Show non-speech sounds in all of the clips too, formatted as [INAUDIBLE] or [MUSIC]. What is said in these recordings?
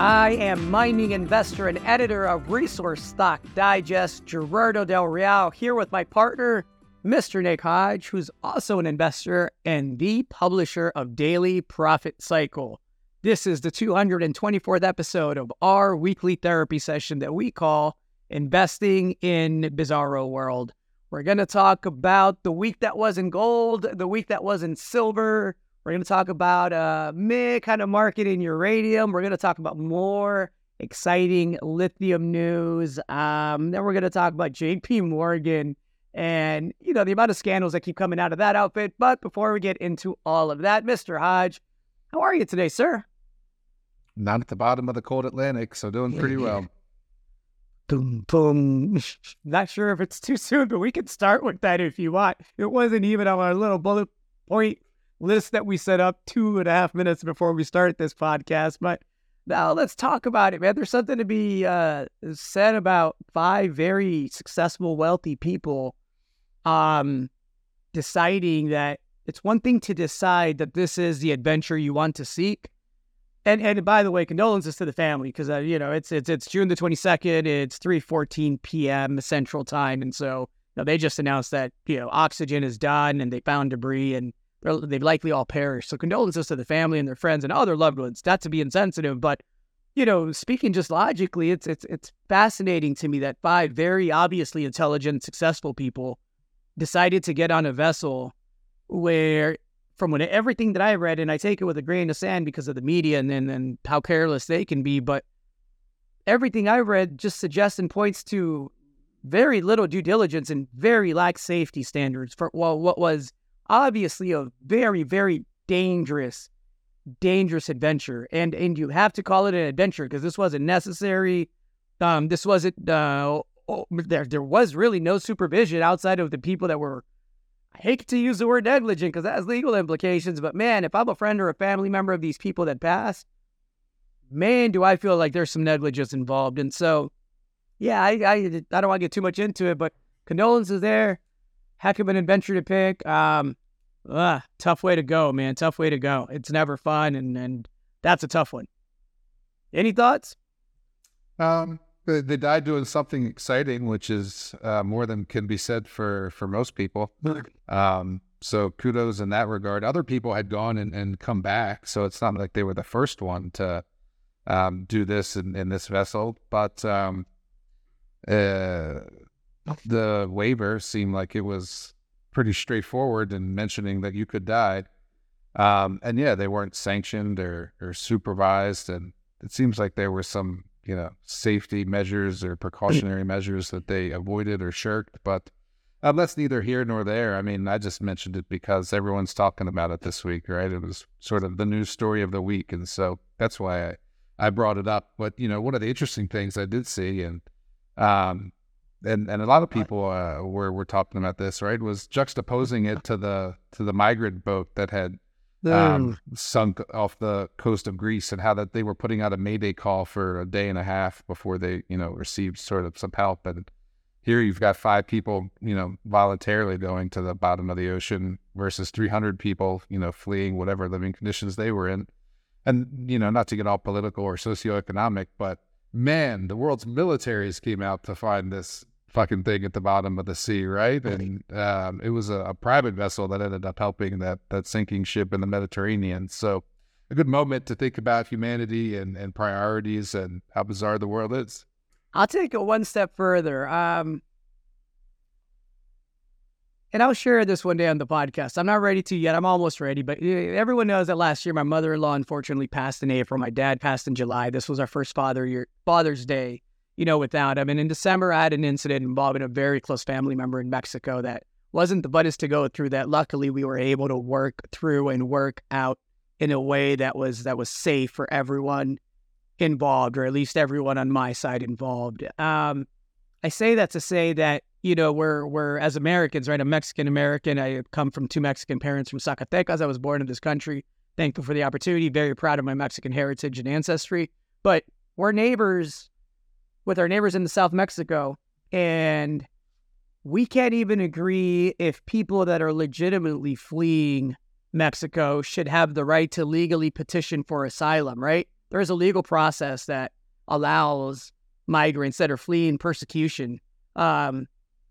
I am mining investor and editor of Resource Stock Digest, Gerardo Del Real, here with my partner, Mr. Nick Hodge, who's also an investor and the publisher of Daily Profit Cycle. This is the 224th episode of our weekly therapy session that we call Investing in Bizarro World. We're going to talk about the week that was in gold, the week that was in silver, we're going to talk about uh, mid kind of market in uranium. We're going to talk about more exciting lithium news. Um, then we're going to talk about JP Morgan and, you know, the amount of scandals that keep coming out of that outfit. But before we get into all of that, Mr. Hodge, how are you today, sir? Not at the bottom of the cold Atlantic, so doing pretty [LAUGHS] well. Boom, boom. [LAUGHS] Not sure if it's too soon, but we can start with that if you want. It wasn't even on our little bullet point list that we set up two and a half minutes before we start this podcast. But now let's talk about it, man. There's something to be uh, said about five very successful, wealthy people um, deciding that it's one thing to decide that this is the adventure you want to seek. And and by the way, condolences to the family because uh, you know it's it's it's June the twenty second. It's three fourteen p.m. Central Time, and so you know, they just announced that you know oxygen is done and they found debris and they've likely all perished. So condolences to the family and their friends and other loved ones. Not to be insensitive, but you know, speaking just logically, it's it's it's fascinating to me that five very obviously intelligent, successful people decided to get on a vessel where, from what everything that I read, and I take it with a grain of sand because of the media and and, and how careless they can be, but everything I read just suggests and points to very little due diligence and very lax safety standards for well, what was obviously a very, very dangerous, dangerous adventure. And and you have to call it an adventure because this wasn't necessary. Um, this wasn't uh, oh, there. There was really no supervision outside of the people that were. I hate to use the word negligent because that has legal implications, but man, if I'm a friend or a family member of these people that passed, man, do I feel like there's some negligence involved. And so, yeah, I I, I don't want to get too much into it, but condolences there. Heck of an adventure to pick. Um, ah, tough way to go, man. Tough way to go. It's never fun, and and that's a tough one. Any thoughts? Um, they, they died doing something exciting, which is uh, more than can be said for for most people. [LAUGHS] Um, so kudos in that regard. Other people had gone and, and come back, so it's not like they were the first one to um, do this in, in this vessel. But um, uh, the waiver seemed like it was pretty straightforward in mentioning that you could die. Um, and yeah, they weren't sanctioned or, or supervised. And it seems like there were some, you know, safety measures or [CLEARS THROAT] precautionary measures that they avoided or shirked. But um, that's neither here nor there. I mean, I just mentioned it because everyone's talking about it this week, right? It was sort of the news story of the week. And so that's why I, I brought it up. But, you know, one of the interesting things I did see, and um, and and a lot of people uh, were were talking about this, right? Was juxtaposing it to the to the migrant boat that had um, sunk off the coast of Greece, and how that they were putting out a mayday call for a day and a half before they, you know, received sort of some help. And here you've got five people, you know, voluntarily going to the bottom of the ocean versus 300 people, you know, fleeing whatever living conditions they were in. And you know, not to get all political or socioeconomic, but man, the world's militaries came out to find this fucking thing at the bottom of the sea, right? And um, it was a, a, private vessel that ended up helping that that sinking ship in the Mediterranean. So a good moment to think about humanity and, and priorities and how bizarre the world is. I'll take it one step further. Um, and I'll share this one day on the podcast. I'm not ready to yet. I'm almost ready, but everyone knows that last year my mother-in-law unfortunately passed in April. My dad passed in July. This was our first Father year, Father's Day you know, without him. And in December, I had an incident involving a very close family member in Mexico that wasn't the funnest to go through. That luckily we were able to work through and work out in a way that was that was safe for everyone involved, or at least everyone on my side involved. Um, I say that to say that you know we're we're as Americans, right? I'm Mexican American. I come from two Mexican parents from Zacatecas. I was born in this country. Thankful for the opportunity. Very proud of my Mexican heritage and ancestry. But we're neighbors with our neighbors in the South Mexico, and we can't even agree if people that are legitimately fleeing Mexico should have the right to legally petition for asylum, right? there is a legal process that allows migrants that are fleeing persecution, um,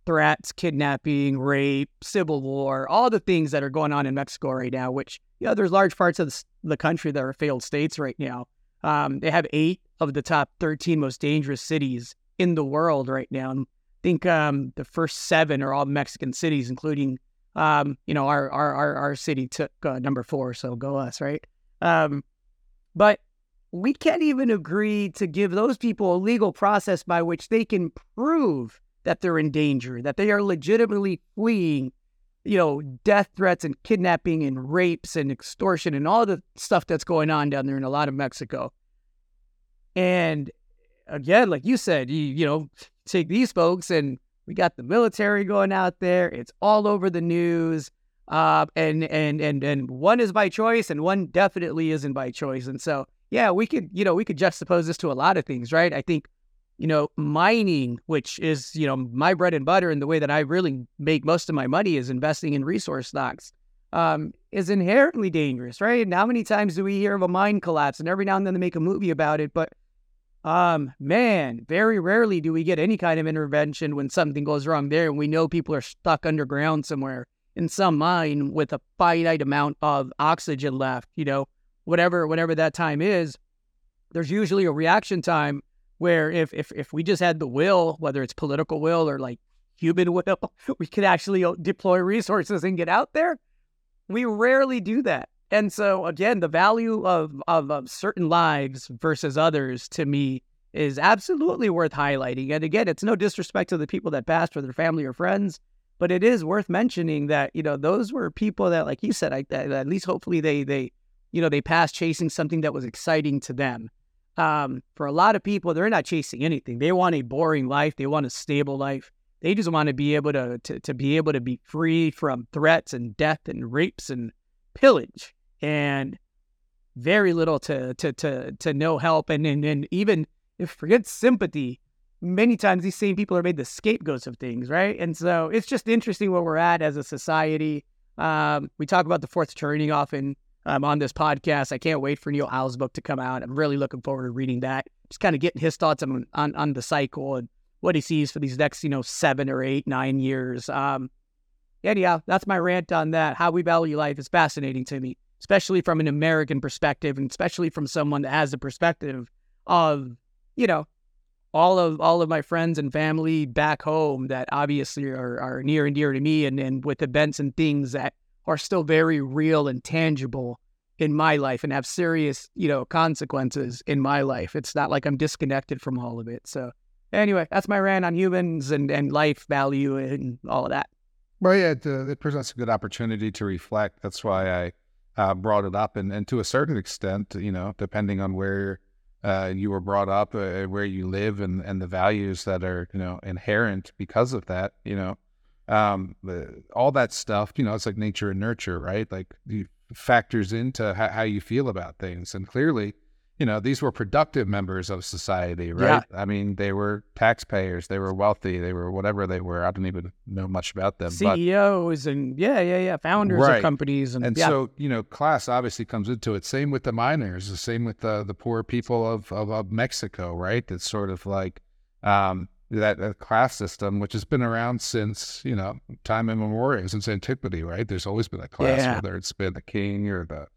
threats, kidnapping, rape, civil war, all the things that are going on in Mexico right now, which, you know, there's large parts of the, country that are failed states right now. Um, they have eight of the top 13 most dangerous cities in the world right now. And I think um, the first seven are all Mexican cities, including, um, you know, our, our, our, our city took uh, number four. So go us, right? Um, but we can't even agree to give those people a legal process by which they can prove that they're in danger, that they are legitimately fleeing, you know, death threats and kidnapping and rapes and extortion and all the stuff that's going on down there in a lot of Mexico. And again, like you said, you you know, take these folks and we got the military going out there. It's all over the news. Uh, and and and and one is by choice, and one definitely isn't by choice. And so, yeah, we could you know we could juxtapose this to a lot of things, right? I think you know mining, which is you know my bread and butter, and the way that I really make most of my money is investing in resource stocks, um, is inherently dangerous, right? And how many times do we hear of a mine collapse, and every now and then they make a movie about it, but um, man, very rarely do we get any kind of intervention when something goes wrong there, and we know people are stuck underground somewhere in some mine with a finite amount of oxygen left, you know, whatever whatever that time is, there's usually a reaction time where if if if we just had the will, whether it's political will or like human [LAUGHS] will, we could actually uh, deploy resources and get out there. We rarely do that. And so again, the value of, of, of certain lives versus others to me is absolutely worth highlighting. And again, it's no disrespect to the people that passed or their family or friends. But it is worth mentioning that you know those were people that, like you said, I, at least hopefully they they you know they passed chasing something that was exciting to them. Um, for a lot of people, they're not chasing anything. They want a boring life. They want a stable life. They just want to be able to, to to be able to be free from threats and death and rapes and pillage and very little to to to to no help and and, and even if forget sympathy many times these same people are made the scapegoats of things, right? And so it's just interesting where we're at as a society. Um, we talk about the fourth turning often um, on this podcast. I can't wait for Neil Howe's book to come out. I'm really looking forward to reading that. Just kind of getting his thoughts on, on, on the cycle and what he sees for these next, you know, seven or eight, nine years. Um, anyhow, that's my rant on that. How we value life is fascinating to me, especially from an American perspective, and especially from someone that has a perspective of, you know, all of all of my friends and family back home that obviously are, are near and dear to me and, and with events and things that are still very real and tangible in my life and have serious, you know, consequences in my life. It's not like I'm disconnected from all of it. So anyway, that's my rant on humans and, and life value and all of that. Well, yeah, it, uh, it presents a good opportunity to reflect. That's why I uh, brought it up. And, and to a certain extent, you know, depending on where uh, you were brought up, uh, where you live, and and the values that are you know inherent because of that. You know, um, the, all that stuff. You know, it's like nature and nurture, right? Like factors into how, how you feel about things, and clearly you know, these were productive members of society, right? Yeah. I mean, they were taxpayers, they were wealthy, they were whatever they were. I don't even know much about them. CEOs but, and yeah, yeah, yeah, founders right. of companies, and, and yeah. so you know, class obviously comes into it. Same with the miners, the same with the the poor people of of, of Mexico, right? It's sort of like um, that, that class system, which has been around since you know time immemorial, since antiquity, right? There's always been a class, yeah. whether it's been the king or the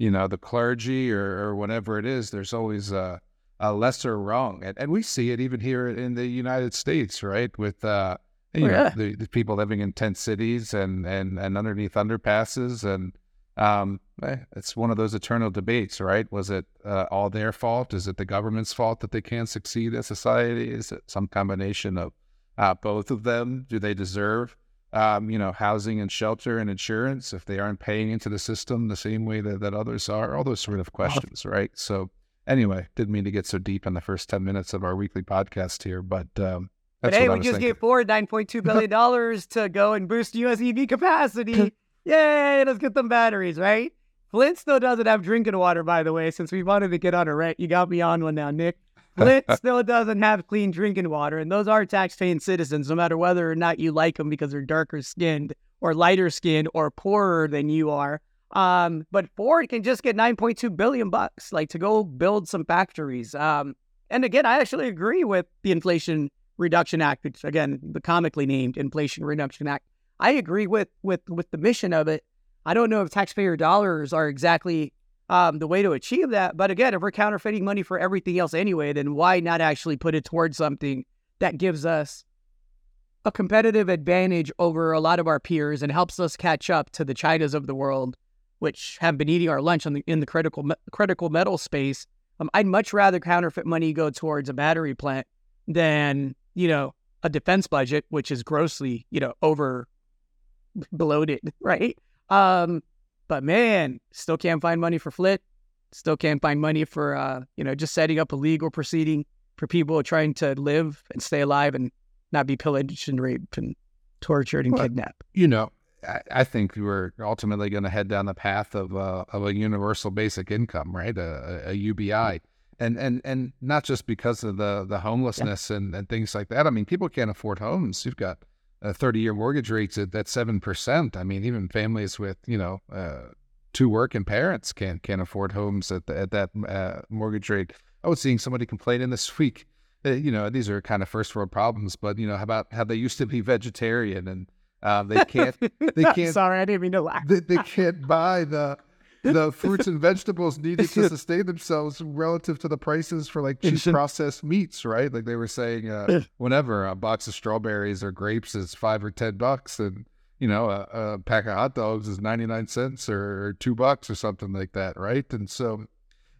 you know, the clergy or, or whatever it is, there's always a, a lesser wrong. And, and we see it even here in the United States, right? With, uh, you oh, know, yeah. the, the, people living in tent cities and, and, and underneath underpasses. And um, eh, it's one of those eternal debates, right? Was it uh, all their fault? Is it the government's fault that they can't succeed as society? Is it some combination of uh, both of them? Do they deserve um, you know, housing and shelter and insurance if they aren't paying into the system the same way that, that others are, all those sort of questions, right? So, anyway, didn't mean to get so deep in the first 10 minutes of our weekly podcast here, but. Um, but hey, we just thinking. gave Ford $9.2 [LAUGHS] billion to go and boost US EV capacity. [LAUGHS] Yay, let's get them batteries, right? Flint still doesn't have drinking water, by the way, since we wanted to get on a rent. You got me on one now, Nick. Flint still doesn't have clean drinking water, and those are tax-paying citizens, no matter whether or not you like them because they're darker skinned or lighter skinned or poorer than you are. Um, but Ford can just get 9.2 billion bucks, like to go build some factories. Um, and again, I actually agree with the Inflation Reduction Act, which again, the comically named Inflation Reduction Act. I agree with with with the mission of it. I don't know if taxpayer dollars are exactly um, the way to achieve that. But again, if we're counterfeiting money for everything else anyway, then why not actually put it towards something that gives us a competitive advantage over a lot of our peers and helps us catch up to the Chinas of the world, which have been eating our lunch the, in the critical critical metal space. Um, I'd much rather counterfeit money go towards a battery plant than you know a defense budget, which is grossly you know over bloated, [LAUGHS] right? Um, but man, still can't find money for Flint. Still can't find money for uh, you know just setting up a legal proceeding for people trying to live and stay alive and not be pillaged and raped and tortured and well, kidnapped. You know, I, I think we're ultimately going to head down the path of uh, of a universal basic income, right? A, a, UBI, and and and not just because of the the homelessness yeah. and, and things like that. I mean, people can't afford homes. You've got uh, 30 year mortgage rates at that 7%. I mean, even families with, you know, uh, two working parents can't, can't afford homes at, the, at that uh, mortgage rate. I was seeing somebody complaining this week. You know, these are kind of first world problems, but, you know, how about how they used to be vegetarian and uh, they can't, [LAUGHS] they can't. Sorry, I didn't mean to laugh. They, they can't buy the, the [LAUGHS] fruits and vegetables needed to sustain themselves relative to the prices for like cheap processed meats, right? Like they were saying, uh, whenever a box of strawberries or grapes is five or ten bucks, and you know a, a pack of hot dogs is ninety nine cents or, two bucks or something like that, right? And so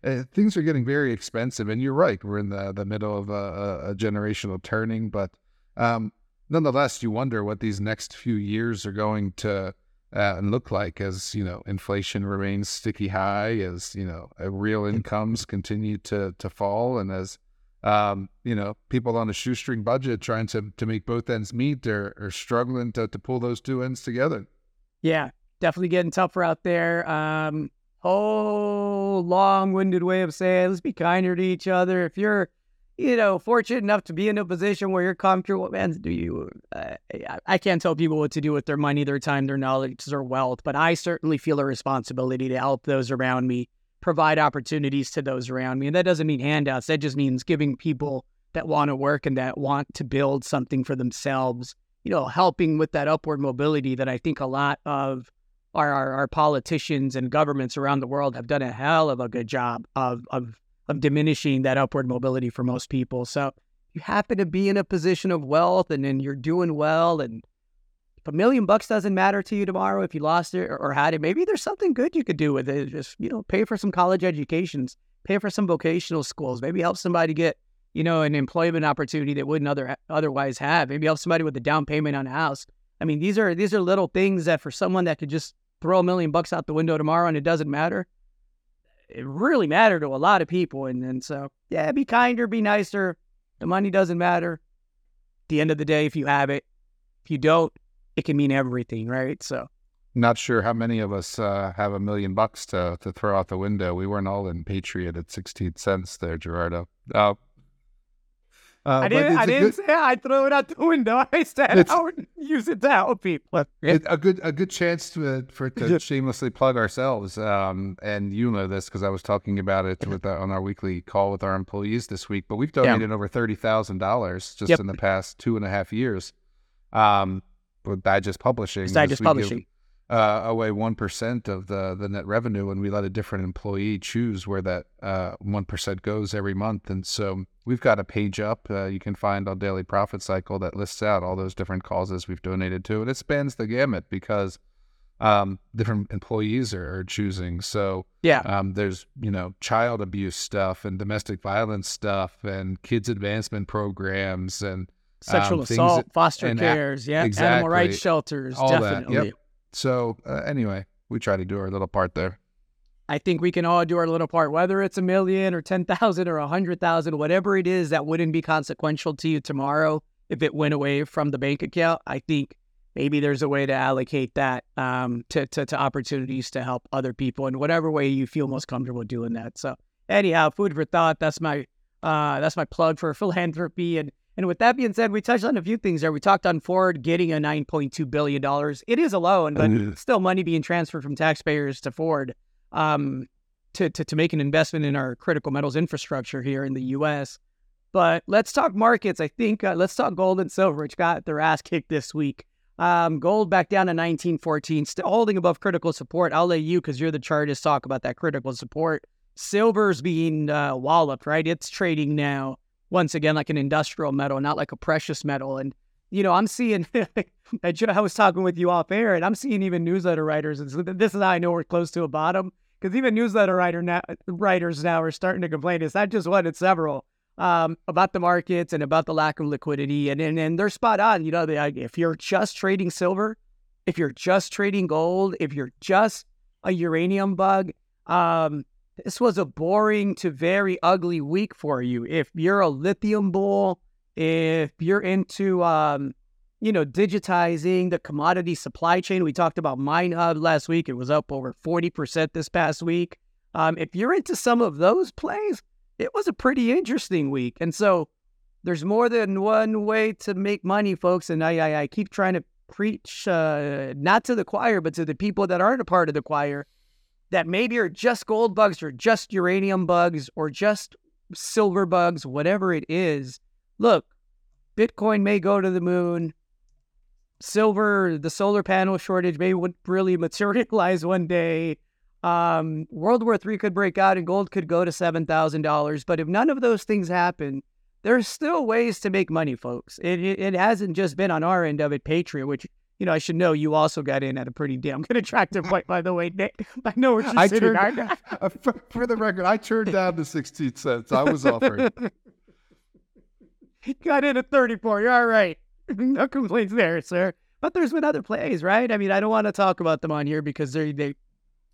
uh, things are getting very expensive. And you're right, we're in the the middle of a, a generational turning, but um, nonetheless, you wonder what these next few years are going to uh, and look like as you know inflation remains sticky high, as you know real incomes continue to to fall, and as um, you know people on a shoestring budget trying to to make both ends meet are, are struggling to to pull those two ends together. Yeah, definitely getting tougher out there. Um, whole long-winded way of saying let's be kinder to each other. If you're you know, fortunate enough to be in a position where you're comfortable, man, do you? Uh, I can't tell people what to do with their money, their time, their knowledge, their wealth, but I certainly feel a responsibility to help those around me, provide opportunities to those around me. And that doesn't mean handouts. That just means giving people that want to work and that want to build something for themselves, you know, helping with that upward mobility that I think a lot of our, our, our politicians and governments around the world have done a hell of a good job of, of of diminishing that upward mobility for most people. So you happen to be in a position of wealth and then you're doing well and if a million bucks doesn't matter to you tomorrow if you lost it or, or, had it, maybe there's something good you could do with it. Just, you know, pay for some college educations, pay for some vocational schools, maybe help somebody get, you know, an employment opportunity that wouldn't other otherwise have. Maybe help somebody with a down payment on a house. I mean, these are these are little things that for someone that could just throw a million bucks out the window tomorrow and it doesn't matter, it really mattered to a lot of people. And, and so, yeah, be kinder, be nicer. The money doesn't matter. At the end of the day, if you have it, if you don't, it can mean everything, right? So, not sure how many of us uh, have a million bucks to, to throw out the window. We weren't all in Patriot at 16 cents there, Gerardo. Uh, uh, I didn't. I didn't good, say I'd throw it out the window. [LAUGHS] I said I would use it to help people. [LAUGHS] It, a good a good chance to uh, for to shamelessly plug ourselves. Um, and you know this because I was talking about it with uh, on our weekly call with our employees this week. But we've donated yeah. over thirty thousand dollars just yep. in the past two and a half years. Um, with Digest Publishing. Digest Publishing. Give, uh, away one percent of the the net revenue, and we let a different employee choose where that uh, one goes every month. And so we've got a page up uh, you can find on Daily Profit Cycle that lists out all those different causes we've donated to, and it spans the gamut because um, different employees are, are, choosing. So yeah, um, there's you know child abuse stuff and domestic violence stuff and kids advancement programs and sexual um, assault, that, foster cares, yeah, exactly, animal rights shelters, definitely. That, yep. So uh, anyway, we try to do our little part there. I think we can all do our little part, whether it's a million or 10,000 or a 100,000, whatever it is that wouldn't be consequential to you tomorrow if it went away from the bank account. I think maybe there's a way to allocate that um, to, to, to opportunities to help other people in whatever way you feel most comfortable doing that. So anyhow, food for thought. That's my uh, that's my plug for philanthropy and And with that being said, we touched on a few things there. We talked on Ford getting a $9.2 billion. It is a loan, but still money being transferred from taxpayers to Ford um, to, to, to make an investment in our critical metals infrastructure here in the U.S. But let's talk markets. I think uh, let's talk gold and silver, which got their ass kicked this week. Um, gold back down to 1914, still holding above critical support. I'll let you, because you're the chartist, talk about that critical support. Silver's being uh, walloped, right? It's trading now once again like an industrial metal, not like a precious metal. And you know, I'm seeing. [LAUGHS] I was talking with you off air, and I'm seeing even newsletter writers, and this is how I know we're close to a bottom because even newsletter writer now, writers now are starting to complain. It's not just one; it's several um, about the markets and about the lack of liquidity. And and, and they're spot on. You know, they, if you're just trading silver, if you're just trading gold, if you're just a uranium bug, um, this was a boring to very ugly week for you. If you're a lithium bull, if you're into, um, you know, digitizing the commodity supply chain, we talked about MineHub last week. It was up over 40% this past week. Um, if you're into some of those plays, it was a pretty interesting week. And so there's more than one way to make money, folks. And I, I, I keep trying to preach, uh, not to the choir, but to the people that aren't a part of the choir that maybe are just gold bugs or just uranium bugs or just silver bugs, whatever it is. Look, Bitcoin may go to the moon. Silver, the solar panel shortage may would really [LAUGHS] materialize one day. Um, World War III could break out and gold could go to $7,000. But if none of those things happen, there's still ways to make money, folks. It, it, it hasn't just been on our end of it, Patriot, which you know, I should know you also got in at a pretty damn [LAUGHS] good attractive point, by the way, Nick. [LAUGHS] I know what you're I sitting turned, uh, for, for, the record, I turned down the 16 cents. I was offered. He got in at 34. You're all right. [LAUGHS] no complaints there, sir. But there's been other plays, right? I mean, I don't want to talk about them on here because they they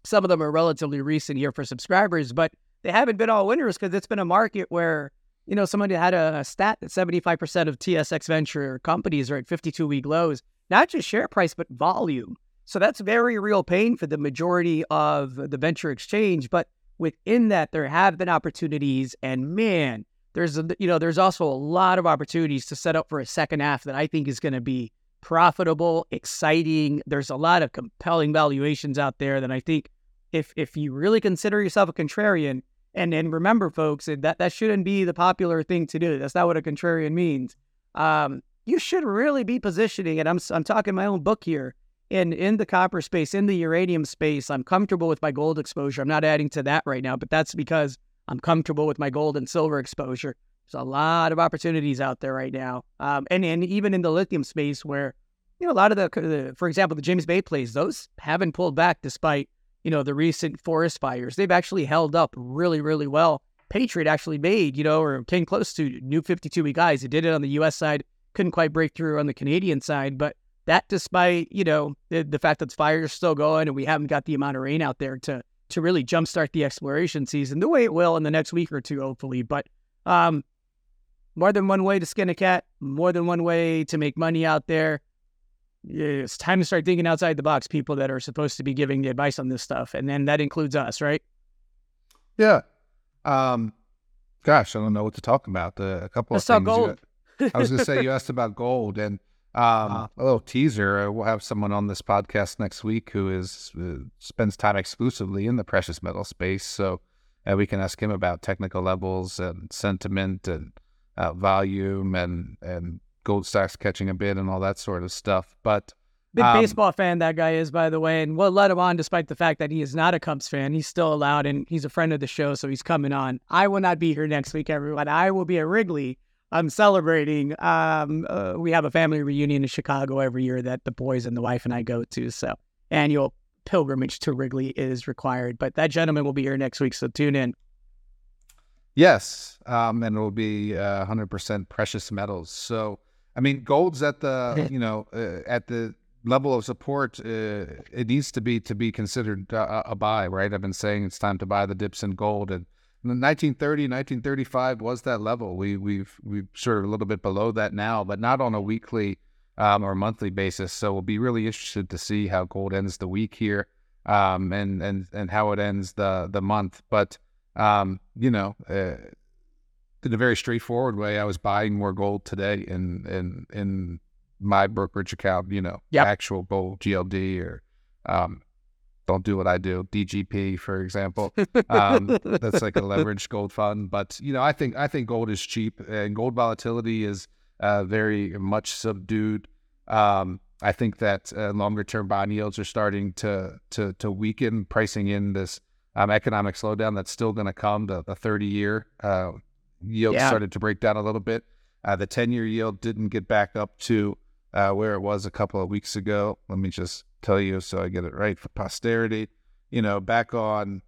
some of them are relatively recent here for subscribers, but they haven't been all winners because it's been a market where you know somebody had a, a stat that 75% of TSX venture companies are at 52 week lows not just share price, but volume. So that's very real pain for the majority of the venture exchange. But within that, there have been opportunities, and man, there's a, you know there's also a lot of opportunities to set up for a second half that I think is going to be profitable, exciting. There's a lot of compelling valuations out there that I think if if you really consider yourself a contrarian, and and remember, folks, that that shouldn't be the popular thing to do. That's not what a contrarian means. Um, you should really be positioning it. I'm I'm talking my own book here. In in the copper space, in the uranium space, I'm comfortable with my gold exposure. I'm not adding to that right now, but that's because I'm comfortable with my gold and silver exposure. There's a lot of opportunities out there right now, um, and and even in the lithium space, where you know a lot of the, the, for example, the James Bay plays, those haven't pulled back despite you know the recent forest fires. They've actually held up really, really well. Patriot actually made you know or came close to new 52 week highs. It did it on the U.S. side couldn't quite break through on the Canadian side. But that, despite you know the, the fact that the fire is still going and we haven't got the amount of rain out there to to really jumpstart the exploration season the way it will in the next week or two, hopefully. But um, more than one way to skin a cat, more than one way to make money out there. It's time to start thinking outside the box. People that are supposed to be giving the advice on this stuff, and then that includes us, right? Yeah. Um, gosh, I don't know what to talk about. Uh, a couple Let's of things. Gold. I was going to say [LAUGHS] you asked about gold, and um, uh, a little teaser. Uh, we'll have someone on this podcast next week who is uh, spends time exclusively in the precious metal space, so uh, we can ask him about technical levels and sentiment and uh, volume and and gold stocks catching a bid and all that sort of stuff. But big um, baseball fan that guy is, by the way, and we'll let him on despite the fact that he is not a Cubs fan. He's still allowed, and he's a friend of the show, so he's coming on. I will not be here next week, everyone. I will be at Wrigley I'm celebrating. Um, uh, we have a family reunion in Chicago every year that the boys and the wife and I go to. So annual pilgrimage to Wrigley is required. But that gentleman will be here next week, so tune in. Yes, um, and it will be uh, 100% precious metals. So I mean, gold's at the [LAUGHS] you know uh, at the level of support. Uh, it needs to be to be considered uh, a buy, right? I've been saying it's time to buy the dips in gold and 1930, 1935 was that level. We we've we've sort of a little bit below that now, but not on a weekly um, or monthly basis. So we'll be really interested to see how gold ends the week here, um, and and and how it ends the the month. But um, you know, uh, in a very straightforward way, I was buying more gold today in in in my brokerage account. You know, Yep. actual gold GLD or um, don't do what I do, DGP, for example. Um, that's like a [LAUGHS] leveraged gold fund. But you know, I think I think gold is cheap, and gold volatility is uh, very much subdued. Um, I think that uh, longer term bond yields are starting to to to weaken, pricing in this um, economic slowdown that's still going to come. The, the 30 year uh, yield Yeah. started to break down a little bit. Uh, the 10 year yield didn't get back up to uh, where it was a couple of weeks ago. Let me just tell you so I get it right for posterity. You know, back on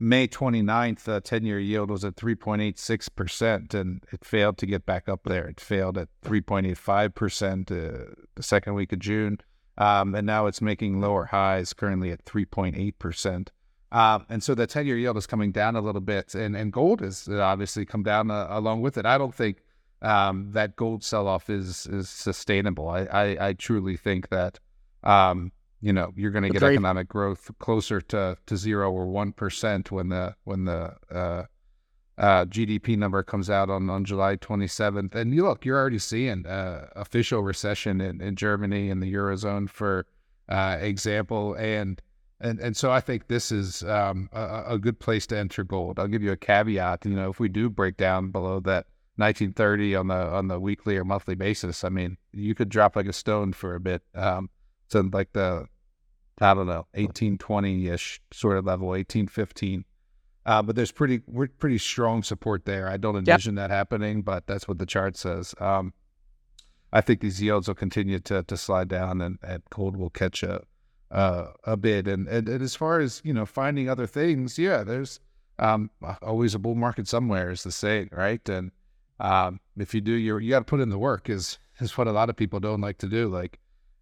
May 29th, the 10 year yield was at 3.86%, and it failed to get back up there. It failed at 3.85% uh, the second week of June. Um, and now it's making lower highs, currently at 3.8%. Um, and so the 10 year yield is coming down a little bit, and, and gold has obviously come down uh, along with it. I don't think um, that gold sell off is, is sustainable. I, I, I truly think that, um, you know, you're going to get Very- economic growth closer to, to zero or 1% when the, when the, uh, uh, GDP number comes out on, on July 27th. And you look, you're already seeing uh, official recession in, in Germany and the Eurozone, for uh, example. And, and, and so I think this is um, a, a good place to enter gold. I'll give you a caveat. You know, if we do break down below that 1930 on the on the weekly or monthly basis, I mean, you could drop like a stone for a bit. Um, to like the I don't know, 1820 ish sort of level, 1815. Uh, but there's pretty we're pretty strong support there. I don't envision that happening, but that's what the chart says. Um, I think these yields will continue to to slide down, and, and gold will catch a uh, a bit. And, and and as far as you know, finding other things, yeah, there's um, always a bull market somewhere, is the saying, right? And um, if you do, you you got to put in the work. Is is what a lot of people don't like to do. Like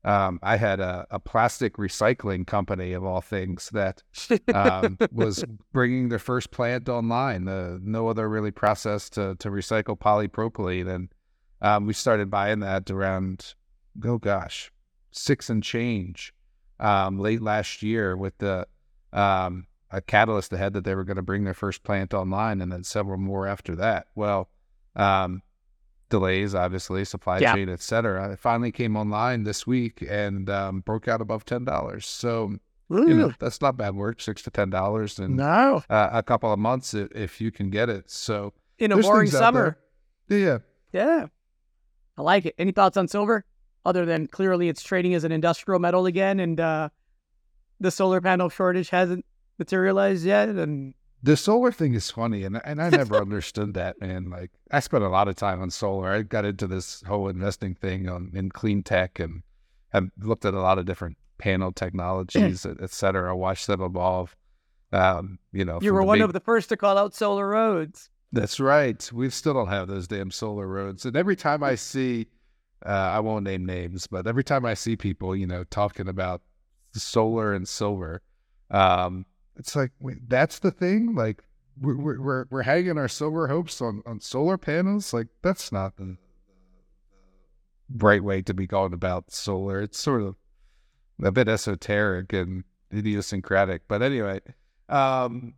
um, I had a, a plastic recycling company of all things that um, [LAUGHS] was bringing their first plant online. Uh, no other really process to to recycle polypropylene, and um, we started buying that around oh gosh, six and change um, late last year with the um, a catalyst ahead that they were going to bring their first plant online, and then several more after that. Well, um, delays, obviously, supply Yeah. chain, et cetera. It finally came online this week and um, broke out above ten dollars. So you know that's not bad work, six to ten dollars in no, uh, a couple of months i- if you can get it. So in a boring summer. Yeah, Yeah. I like it. Any thoughts on silver? Other than clearly it's trading as an industrial metal again and uh, the solar panel shortage hasn't materialized yet. And the solar thing is funny, and and I never [LAUGHS] understood that, man. Like I spent a lot of time on solar. I got into this whole investing thing on in clean tech, and have looked at a lot of different panel [CLEARS THROAT] technologies, et, et cetera. Watched them evolve. Um, you know, you were one big- of the first to call out solar roads. That's right. We still don't have those damn solar roads. And every time I [LAUGHS] see, uh, I won't name names, but every time I see people, you know, talking about solar and silver, um, it's like, wait, that's the thing. Like, we're we're we're, hanging our silver hopes on on solar panels. Like, that's not the right way to be going about solar. It's sort of a bit esoteric and idiosyncratic. But anyway, um,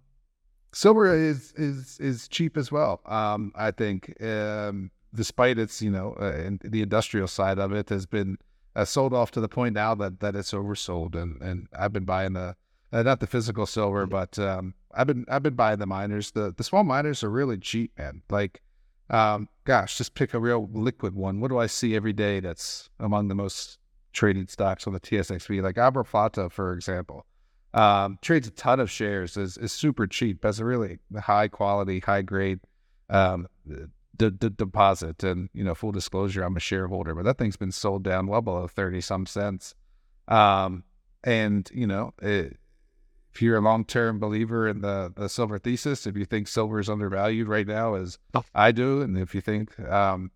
silver is is is cheap as well. Um, I think, um, despite its you know, uh, the industrial side of it has been uh, sold off to the point now that that it's oversold, and and I've been buying the uh, not the physical silver, but um, I've been I've been buying the miners. The the small miners are really cheap, man. Like, um, gosh, just pick a real liquid one. What do I see every day that's among the most traded stocks on the TSXV? Like AbraPlata, for example um, trades a ton of shares, is, is super cheap, has a really high quality, high grade um, d- d- deposit. And, you know, full disclosure, I'm a shareholder, but that thing's been sold down well below 30 some cents. Um, and, you know, it, if you're a long term believer in the, the silver thesis, if you think silver is undervalued right now, as Oh. I do, and if you think um,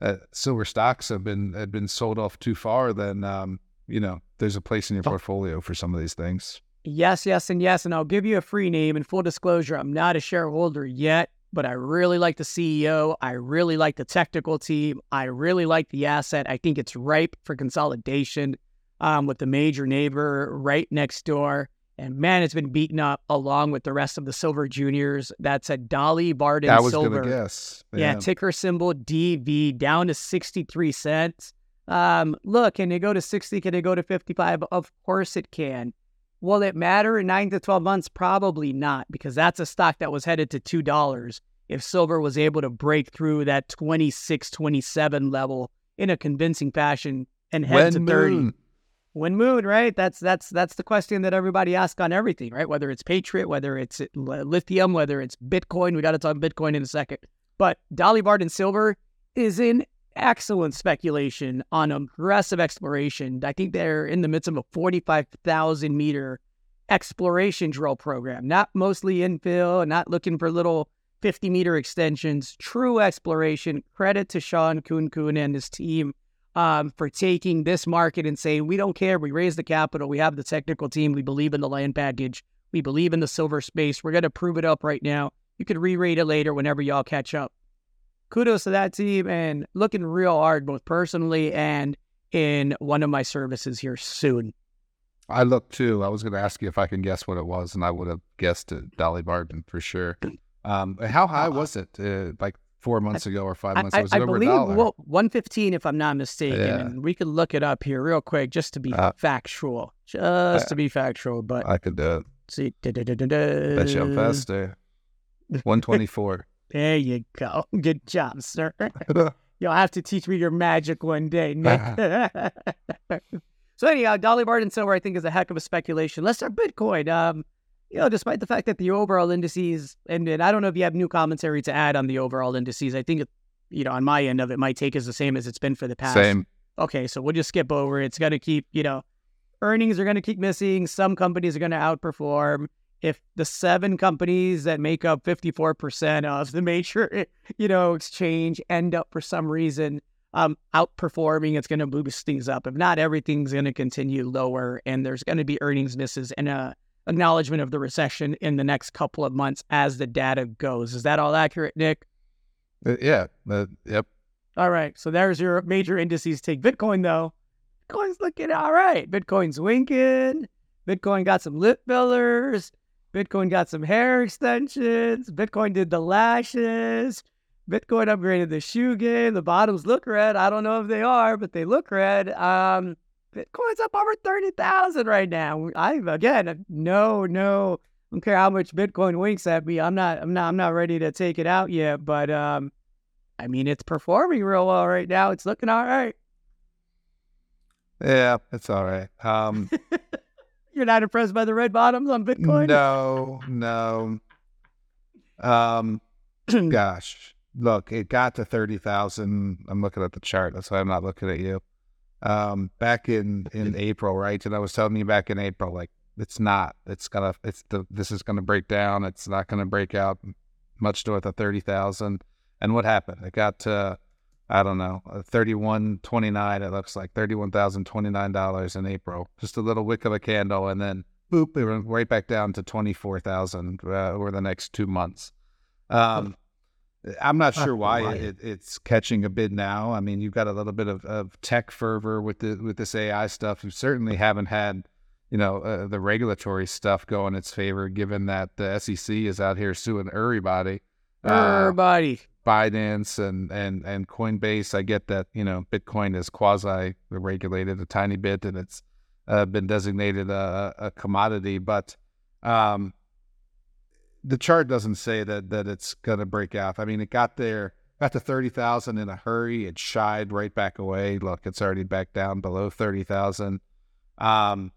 uh, silver stocks have been have been sold off too far, then um, you know there's a place in your Oh. portfolio for some of these things. Yes, yes, and yes. And I'll give you a free name. And full disclosure, I'm not a shareholder yet, but I really like the CEO. I really like the technical team. I really like the asset. I think it's ripe for consolidation um, with the major neighbor right next door. And man, it's been beaten up along with the rest of the silver juniors. That's a Dolly Varden I was silver. gonna guess. Yeah. ticker symbol DV down to 63 cents. Um, look, can it go to 60? Can it go to 55? Of course it can. Will it matter in nine to 12 months? Probably not, because that's a stock that was headed to $2 if silver was able to break through that 26, 27 level in a convincing fashion and head When to 30. moon. When moon, right? That's that's that's the question that everybody asks on everything, right? Whether it's Patriot, whether it's uh, lithium, whether it's Bitcoin. We got to talk Bitcoin in a second. But Dolly Varden Silver is in excellent speculation on aggressive exploration. I think they're in the midst of a 45,000 meter exploration drill program, not mostly infill, not looking for little 50 meter extensions, true exploration. Credit to Shawn Khunkhun and his team um, for taking this market and saying, we don't care. We raise the capital. We have the technical team. We believe in the land package. We believe in the silver space. We're going to prove it up right now. You could re rate it later whenever y'all catch up. Kudos to that team and looking real hard, both personally and in one of my services here soon. I looked too. I was going to ask you if I can guess what it was, and I would have guessed it, Dolly Varden for sure. Um, how high was it? Uh, like four months ago or five I, months? I, ago? I over believe well, 115 if I'm not mistaken. Yeah. And we could look it up here real quick just to be Uh, factual. Just uh, to be factual. But I could do it. see. Da-da-da-da-da. Bet you I'm faster. One twenty four. [LAUGHS] There you go. [LAUGHS] Good job, sir. [LAUGHS] You'll have to teach me your magic one day, Nick. so anyhow, Dolly Varden Silver, I think, is a heck of a speculation. Let's start Bitcoin. Um, you know, despite the fact that the overall indices, and, and I don't know if you have new commentary to add on the overall indices. I think, it, you know, on my end of it, my take is the same as it's been for the past. Same. Okay, so we'll just skip over. It's going to keep, you know, earnings are going to keep missing. Some companies are going to outperform. If the seven companies that make up 54% of the major, [LAUGHS] you know, exchange end up for some reason um, outperforming, it's going to boost things up. If not, everything's going to continue lower, and there's going to be earnings misses and a acknowledgement of the recession in the next couple of months as the data goes. Is that all accurate, Nick? Uh, yeah. Uh, yep. All right. So there's your major indices. Take Bitcoin though. Bitcoin's looking all right. Bitcoin's winking. Bitcoin got some lip fillers. Bitcoin got some hair extensions. Bitcoin did the lashes. Bitcoin upgraded the shoe game. The bottoms look red. I don't know if they are, but they look red. Um, Bitcoin's up over thirty thousand right now. I again, no, no. I don't care how much Bitcoin winks at me. I'm not. I'm not. I'm not ready to take it out yet. But um, I mean, it's performing real well right now. It's looking all right. Yeah, it's all right. Um, [LAUGHS] You're not impressed by the red bottoms on Bitcoin? no, no. Um, [CLEARS THROAT] gosh, look, it got to thirty thousand. I'm looking at the chart. That's why I'm not looking at you. Um, back in in April, right? And I was telling you back in April, like it's not. It's gonna. It's the. This is gonna break down. It's not gonna break out much north of thirty thousand. And what happened? It got to, I don't know, thirty one twenty nine. It looks like thirty one thousand twenty nine dollars in April. Just a little wick of a candle, and then boop, it went right back down to twenty four thousand uh, over the next two months. Um, I'm not sure why it, it's catching a bid now. I mean, you've got a little bit of, of tech fervor with the with this AI stuff. You certainly haven't had, you know, uh, the regulatory stuff go in its favor, given that the SEC is out here suing everybody. Uh, Everybody. Binance and, and, and Coinbase. I get that, you know, Bitcoin is quasi regulated a tiny bit and it's uh, been designated a, a commodity, but um, the chart doesn't say that, that it's going to break out. I mean, it got there, got to 30,000 in a hurry. It shied right back away. Look, it's already back down below 30,000. Um,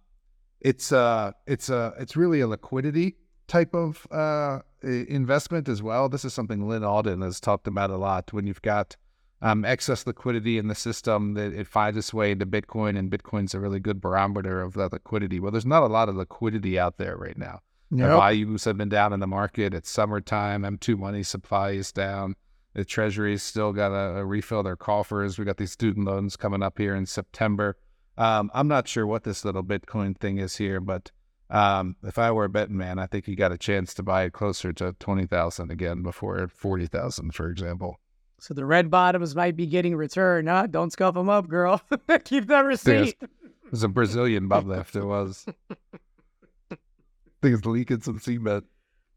it's uh it's a it's really a liquidity type of uh investment as well. This is something Lyn Alden has talked about a lot. When you've got um, excess liquidity in the system, that it finds its way into Bitcoin, and Bitcoin's a really good barometer of that liquidity. Well, there's not a lot of liquidity out there right now. The Nope. values have been down in the market. It's summertime. M2 money supply is down. The Treasury's still got to refill their coffers. We got these student loans coming up here in September. Um, I'm not sure what this little Bitcoin thing is here, but um, if I were a betting man, I think you got a chance to buy it closer to twenty thousand again before forty thousand, for example. So the red bottoms might be getting returned, huh? Don't scuff them up, girl. [LAUGHS] Keep that receipt. It was a Brazilian butt lift. It was. [LAUGHS] think it's leaking some cement.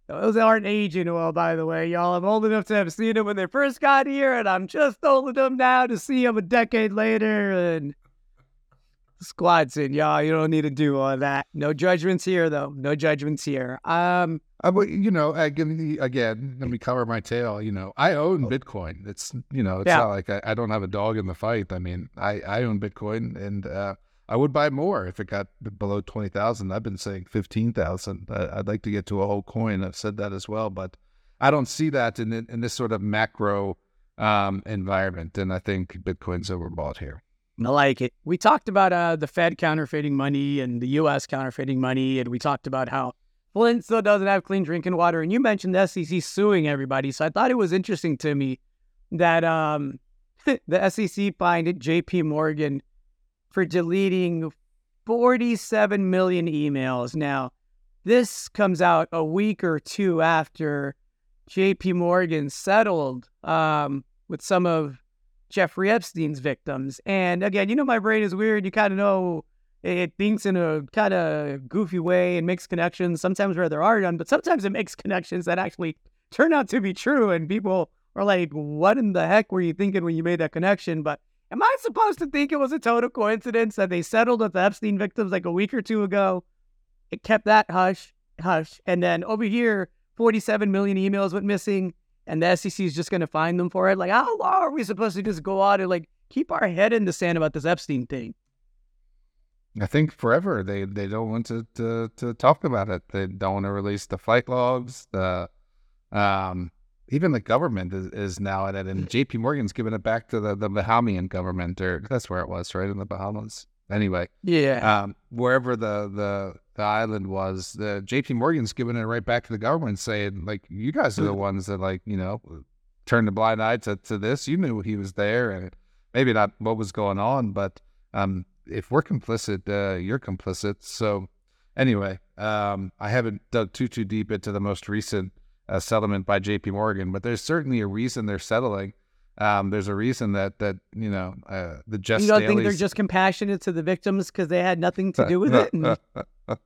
Those aren't aging well, by the way, y'all. I'm old enough to have seen them when they first got here, and I'm just old enough now to see them a decade later. And [LAUGHS] squats in, y'all. You don't need to do all that. No judgments here, though. No judgments here. Um, I, but, you know, again, again, let me cover my tail. You know, I own Bitcoin. It's, you know, it's Yeah. not like I, I don't have a dog in the fight. I mean, I, I own Bitcoin and uh, I would buy more if it got below 20,000. I've been saying 15,000. I- I'd like to get to a whole coin. I've said that as well, but I don't see that in, in this sort of macro um, environment. And I think Bitcoin's overbought here. I like it. We talked about uh, the Fed counterfeiting money and the U.S. counterfeiting money, and we talked about how Flint still doesn't have clean drinking water. And you mentioned the SEC suing everybody, so I thought it was interesting to me that um, [LAUGHS] the SEC fined J.P. Morgan for deleting 47 million emails. Now, this comes out a week or two after J.P. Morgan settled um, with some of Jeffrey Epstein's victims. And again, you know, my brain is weird. You kind of know it thinks in a kind of goofy way and makes connections, sometimes where there are none, but sometimes it makes [LAUGHS] connections that actually turn out to be true. And people are like, what in the heck were you thinking when you made that connection? But am I supposed to think it was a total coincidence that they settled with the Epstein victims like a week or two ago? It kept that hush, hush. And then over here, 47 million emails went missing and the SEC is just going to find them for it. Like, how long are we supposed to just go out and like keep our head in the sand about this Epstein thing? I think forever they, they don't want to, to, to talk about it. They don't want to release the flight logs. The um, even the government is, is now at it, and J.P. Morgan's giving it back to the the Bahamian government, or that's where it was, right in the Bahamas. Anyway, Yeah. um, wherever the, the the island was, the J.P. Morgan's giving it right back to the government, saying like, you guys are the ones that like you know turned a blind eye to, to this. You knew he was there, and maybe not what was going on, but um, if we're complicit, uh, you're complicit. So anyway, um, I haven't dug too too deep into the most recent uh, settlement by J.P. Morgan, but there's certainly a reason they're settling. Um, there's a reason that that you know uh, the Just you don't think they're just compassionate to the victims because they had nothing to do with it? [LAUGHS]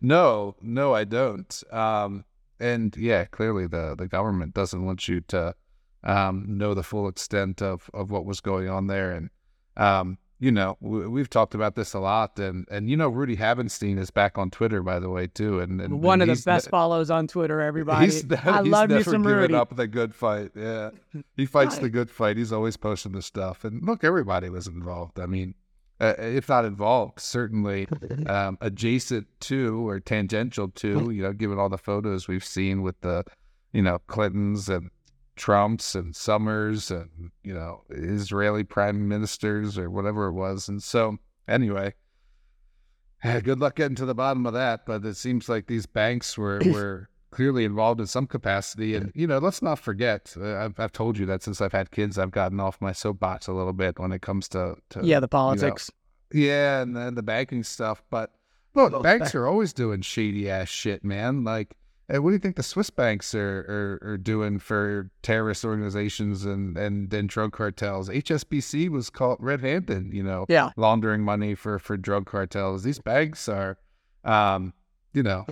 No, no, I don't. Um, and yeah, clearly the the government doesn't want you to um, know the full extent of of what was going on there. And um, you know, we, we've talked about this a lot. And and you know, Rudy Havenstein is back on Twitter, by the way, too. And, and One of the best ne- follows on Twitter, everybody. He's, ne- [LAUGHS] I he's love never me some Rudy. up the good fight. Yeah, he fights the good fight. He's always posting the stuff. And look, everybody was involved. I mean, uh, if not involved, certainly um, adjacent to or tangential to. [LAUGHS] You know, given all the photos we've seen with the, you know, Clintons and Trumps and Summers and you know Israeli prime ministers or whatever it was. And so, anyway. [SIGHS] Good luck getting to the bottom of that, but it seems like these banks were [LAUGHS] were clearly involved in some capacity. And you know, let's not forget. Uh, I've I've told you that since I've had kids, I've gotten off my soapbox a little bit when it comes to, to yeah, the politics. yeah, and then the banking stuff. But look, Those banks ba- are always doing shady ass shit, man. Like, eh, what do you think the Swiss banks are, are, are doing for terrorist organizations and, and, and drug cartels? HSBC was caught red handed, you know, Yeah. laundering money for, for drug cartels. These banks are, um, you know,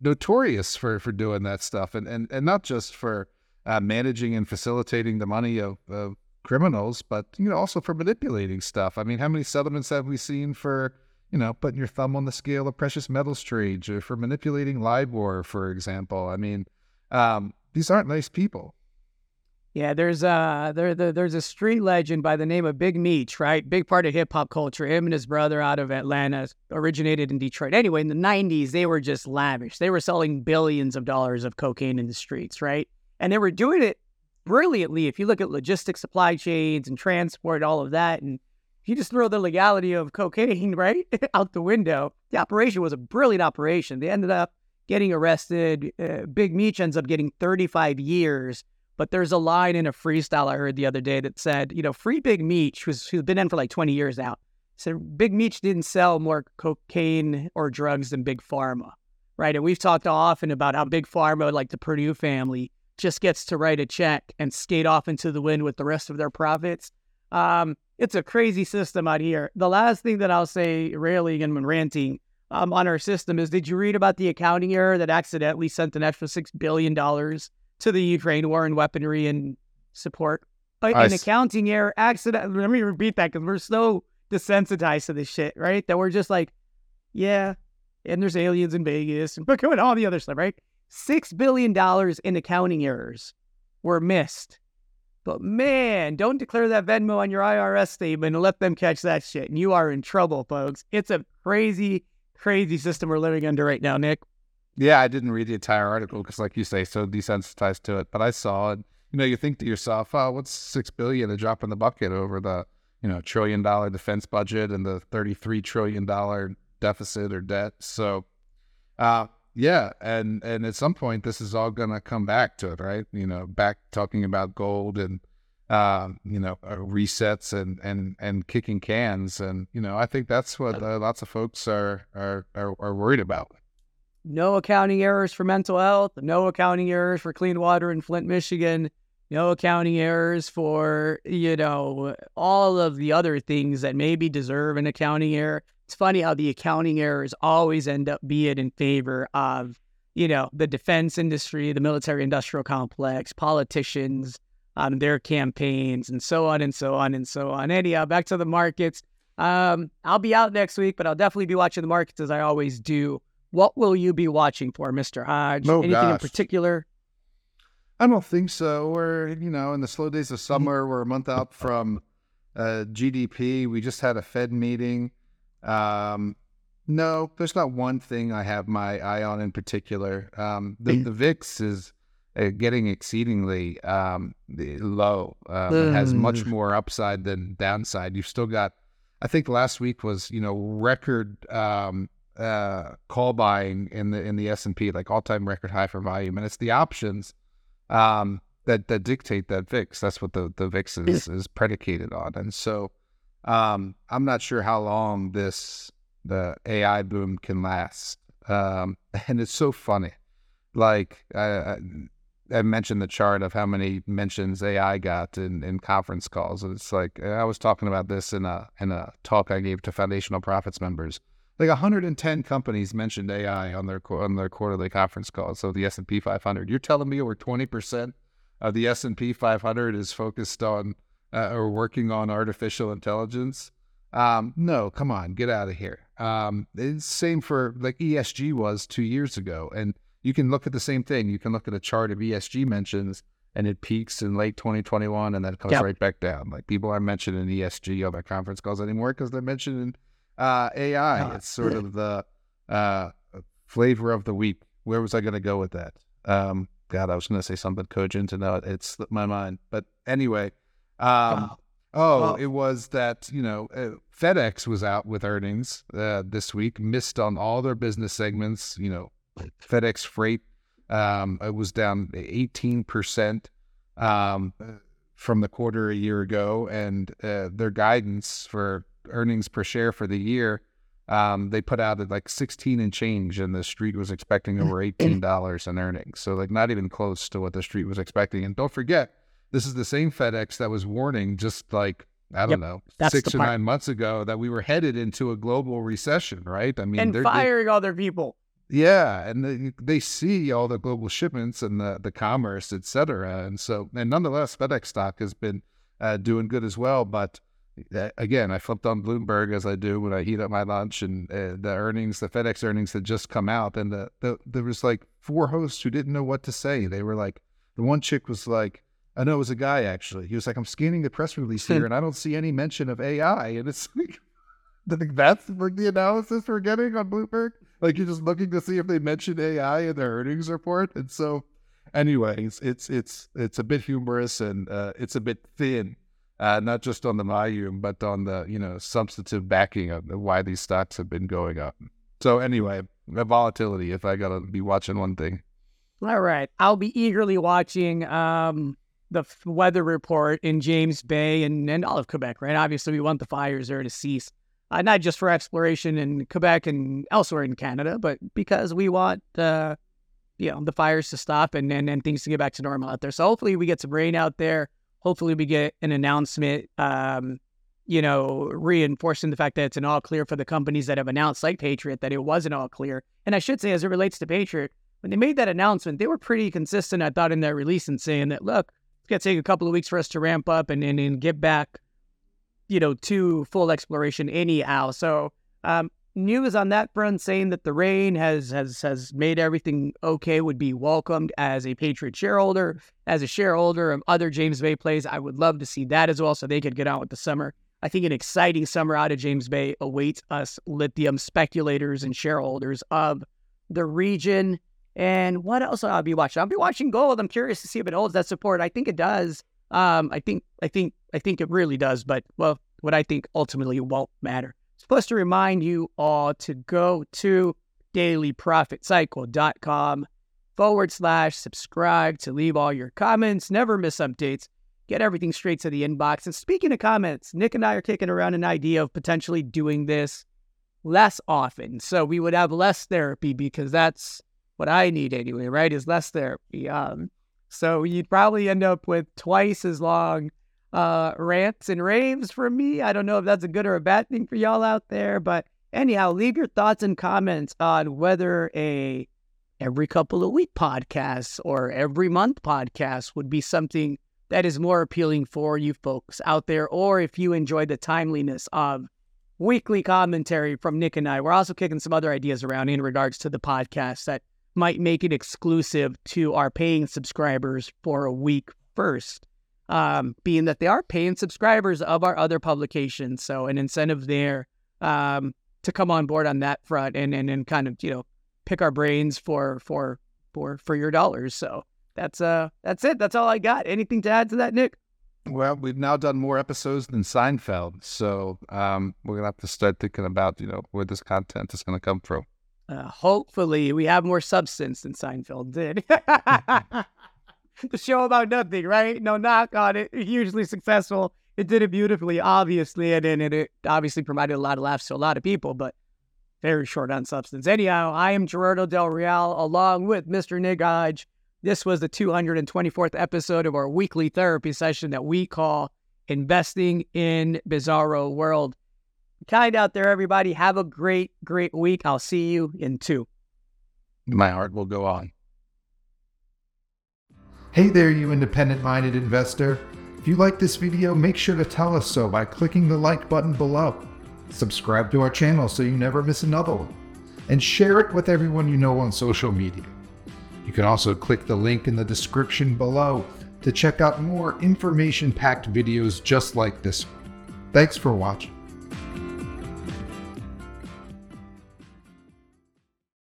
notorious for, for doing that stuff. And, and, and not just for uh, managing and facilitating the money of, of criminals, but you know, also for manipulating stuff. I mean, how many settlements have we seen for you know putting your thumb on the scale of precious metals trades, or for manipulating LIBOR, for example? I mean, um, these aren't nice people. Yeah, there's uh there, there there's a street legend by the name of Big Meech, right? Big part of hip hop culture. Him and his brother out of Atlanta originated in Detroit. Anyway, in the '90s, they were just lavish. They were selling billions of dollars of cocaine in the streets, right? And they were doing it brilliantly. If you look at logistics, supply chains, and transport, all of that, and you just throw the legality of cocaine [LAUGHS] right out the window. The operation was a brilliant operation. They ended up getting arrested. Uh, Big Meech ends up getting 35 years. But there's a line in a freestyle I heard the other day that said, you know, free Big Meech, who's, who's been in for like 20 years now, said Big Meech didn't sell more cocaine or drugs than Big Pharma, right? And we've talked often about how Big Pharma, like the Purdue family, just gets to write a check and skate off into the wind with the rest of their profits. Um, it's a crazy system out here. The last thing that I'll say, railing and ranting um, on our system is did you read about the accounting error that accidentally sent an extra $6 billion to the Ukraine war and weaponry and support? Uh, I an accounting error accident. Let me repeat that because we're so desensitized to this shit, right? That we're just like, yeah, and there's aliens in Vegas and and all the other stuff, right? Six billion dollars in accounting errors were missed. But man, don't declare that Venmo on your IRS statement and let them catch that shit. And you are in trouble, folks. It's a crazy, crazy system we're living under right now, Nick. Yeah, I didn't read the entire article because, like you say, so desensitized to it. But I saw it. You know, you think to yourself, "Oh, what's six billion a drop in the bucket over the you know trillion dollar defense budget and the thirty three trillion dollar deficit or debt?" So, uh, yeah, and and at some point, this is all gonna come back to it, right? You know, back talking about gold and uh, you know uh, resets and and and kicking cans, and you know, I think that's what uh, lots of folks are are are, are worried about. No accounting errors for mental health, no accounting errors for clean water in Flint, Michigan, no accounting errors for, you know, all of the other things that maybe deserve an accounting error. It's funny how the accounting errors always end up being in favor of, you know, the defense industry, the military industrial complex, politicians, um, their campaigns, and so on and so on and so on. Anyhow, back to the markets. Um, I'll be out next week, but I'll definitely be watching the markets as I always do. What will you be watching for, Mr. Hodge? Oh, Anything in particular? I don't think so. We're, you know, in the slow days of summer, we're a month out from uh, GDP. We just had a Fed meeting. Um, no, there's not one thing I have my eye on in particular. Um, the, the VIX is uh, getting exceedingly um, low. Um, it has much more upside than downside. You've still got, I think last week was, you know, record um, uh, call buying in the in the S and P, like all time record high for volume, and it's the options um, that that dictate that VIX. That's what the the VIX is is predicated on, and so um, I'm not sure how long this the AI boom can last. Um, [LAUGHS] and it's so funny. Like I, I, mentioned the chart of how many mentions AI got in, in conference calls, and it's like I was talking about this in a in a talk I gave to Foundational Profits members. Like 110 companies mentioned AI on their on their quarterly conference calls. So the S and P 500. You're telling me over 20 percent of the S and P 500 is focused on uh, or working on artificial intelligence? Um, no, come on, get out of here. Um, it's same for like ESG was two years ago, and you can look at the same thing. You can look at a chart of ESG mentions, and it peaks in late 2021, and then it comes Yep. right back down. Like people aren't mentioning ESG on their conference calls anymore because they're mentioning uh, AI. Ah, it's sort of the uh, flavor of the week. Where was I going to go with that? Um, God, I was going to say something cogent, and now it slipped my mind. But anyway, um, Oh. Well- it was that you know uh, FedEx was out with earnings uh, this week, missed on all their business segments. You know, FedEx Freight um, it was down eighteen percent um, from the quarter a year ago, and uh, their guidance for earnings per share for the year. Um, they put out at like 16 and change, and the street was expecting over $18 in earnings. So, like, not even close to what the street was expecting. And don't forget, this is the same FedEx that was warning just like, I don't Yep, know, six or part. nine months ago that we were headed into a global recession, right? I mean, and they're, they- firing other people. yeah, and they, they see all the global shipments and the, the commerce, et cetera. And so, and nonetheless, FedEx stock has been uh, doing good as well. But uh, again, I flipped on Bloomberg as I do when I heat up my lunch, and uh, the earnings, the FedEx earnings had just come out, and the, the there was like four hosts who didn't know what to say. They were like, the one chick was like, I know it was a guy actually. He was like, I'm scanning the press release here, [LAUGHS] and I don't see any mention of AI, and it's [LAUGHS] like. I think that's like the analysis we're getting on Bloomberg. Like you're just looking to see if they mentioned AI in their earnings report. And so, anyways, it's it's it's a bit humorous and uh, it's a bit thin, uh, not just on the volume, but on the you know substantive backing of why these stocks have been going up. So anyway, the volatility. If I gotta be watching one thing, All right. I'll be eagerly watching um, the weather report in James Bay and, and all of Quebec, right? Obviously, we want the fires there to cease, uh, not just for exploration in Quebec and elsewhere in Canada, but because we want, uh, you know, the fires to stop and, and, and things to get back to normal out there. So hopefully we get some rain out there. Hopefully we get an announcement um, you know, reinforcing the fact that it's an all clear for the companies that have announced, like Patriot, that it was an all clear. And I should say, as it relates to Patriot, when they made that announcement, they were pretty consistent, I thought, in their release and saying that, look, it's going to take a couple of weeks for us to ramp up and, and, and get back, you know, to full exploration anyhow. So, um, news on that front saying that the rain has has has made everything okay would be welcomed as a Patriot shareholder, as a shareholder of other James Bay plays. I would love to see that as well, so they could get on with the summer. I think an exciting summer out of James Bay awaits us lithium speculators and shareholders of the region. And what else I'll be watching? I'll be watching gold. I'm curious to see if it holds that support. I think it does. Um, I think I think I think it really does. But well, what I think ultimately won't matter. Supposed to remind you all to go to dailyprofitcycle.com forward slash subscribe to leave all your comments. Never miss updates get everything straight to the inbox. And speaking of comments, Nick and I are kicking around an idea of potentially doing this less often. So we would have less therapy because that's what I need anyway, right? Is less therapy. Um, so you'd probably end up with twice as long uh, rants and raves from me. I don't know if that's a good or a bad thing for y'all out there, but anyhow, leave your thoughts and comments on whether a every couple of week podcast or every month podcast would be something that is more appealing for you folks out there, or if you enjoy the timeliness of weekly commentary from Nick and I. We're also kicking some other ideas around in regards to the podcast that might make it exclusive to our paying subscribers for a week first, um, being that they are paying subscribers of our other publications. So, an incentive there um, to come on board on that front and, and, and kind of, you know, pick our brains for, for, for, for your dollars. So, that's uh that's it. That's all I got. Anything to add to that, Nick? Well, we've now done more episodes than Seinfeld, so um, we're gonna have to start thinking about you know where this content is gonna come from. Uh, hopefully, we have more substance than Seinfeld did. [LAUGHS] the show about nothing, right? No knock on it. Hugely successful. It did it beautifully, obviously, and, and it obviously provided a lot of laughs to a lot of people, but very short on substance. Anyhow, I am Gerardo Del Real, along with Mr. Nick Hodge. This was the 224th episode of our weekly therapy session that we call Investing in Bizarro World. Kind out there, everybody. Have a great, great week. I'll see you in two. My heart will go on. Hey there, you independent minded investor. If you like this video, make sure to tell us so by clicking the like button below. Subscribe to our channel so you never miss another one. And share it with everyone you know on social media. You can also click the link in the description below to check out more information packed videos just like this one. Thanks for watching.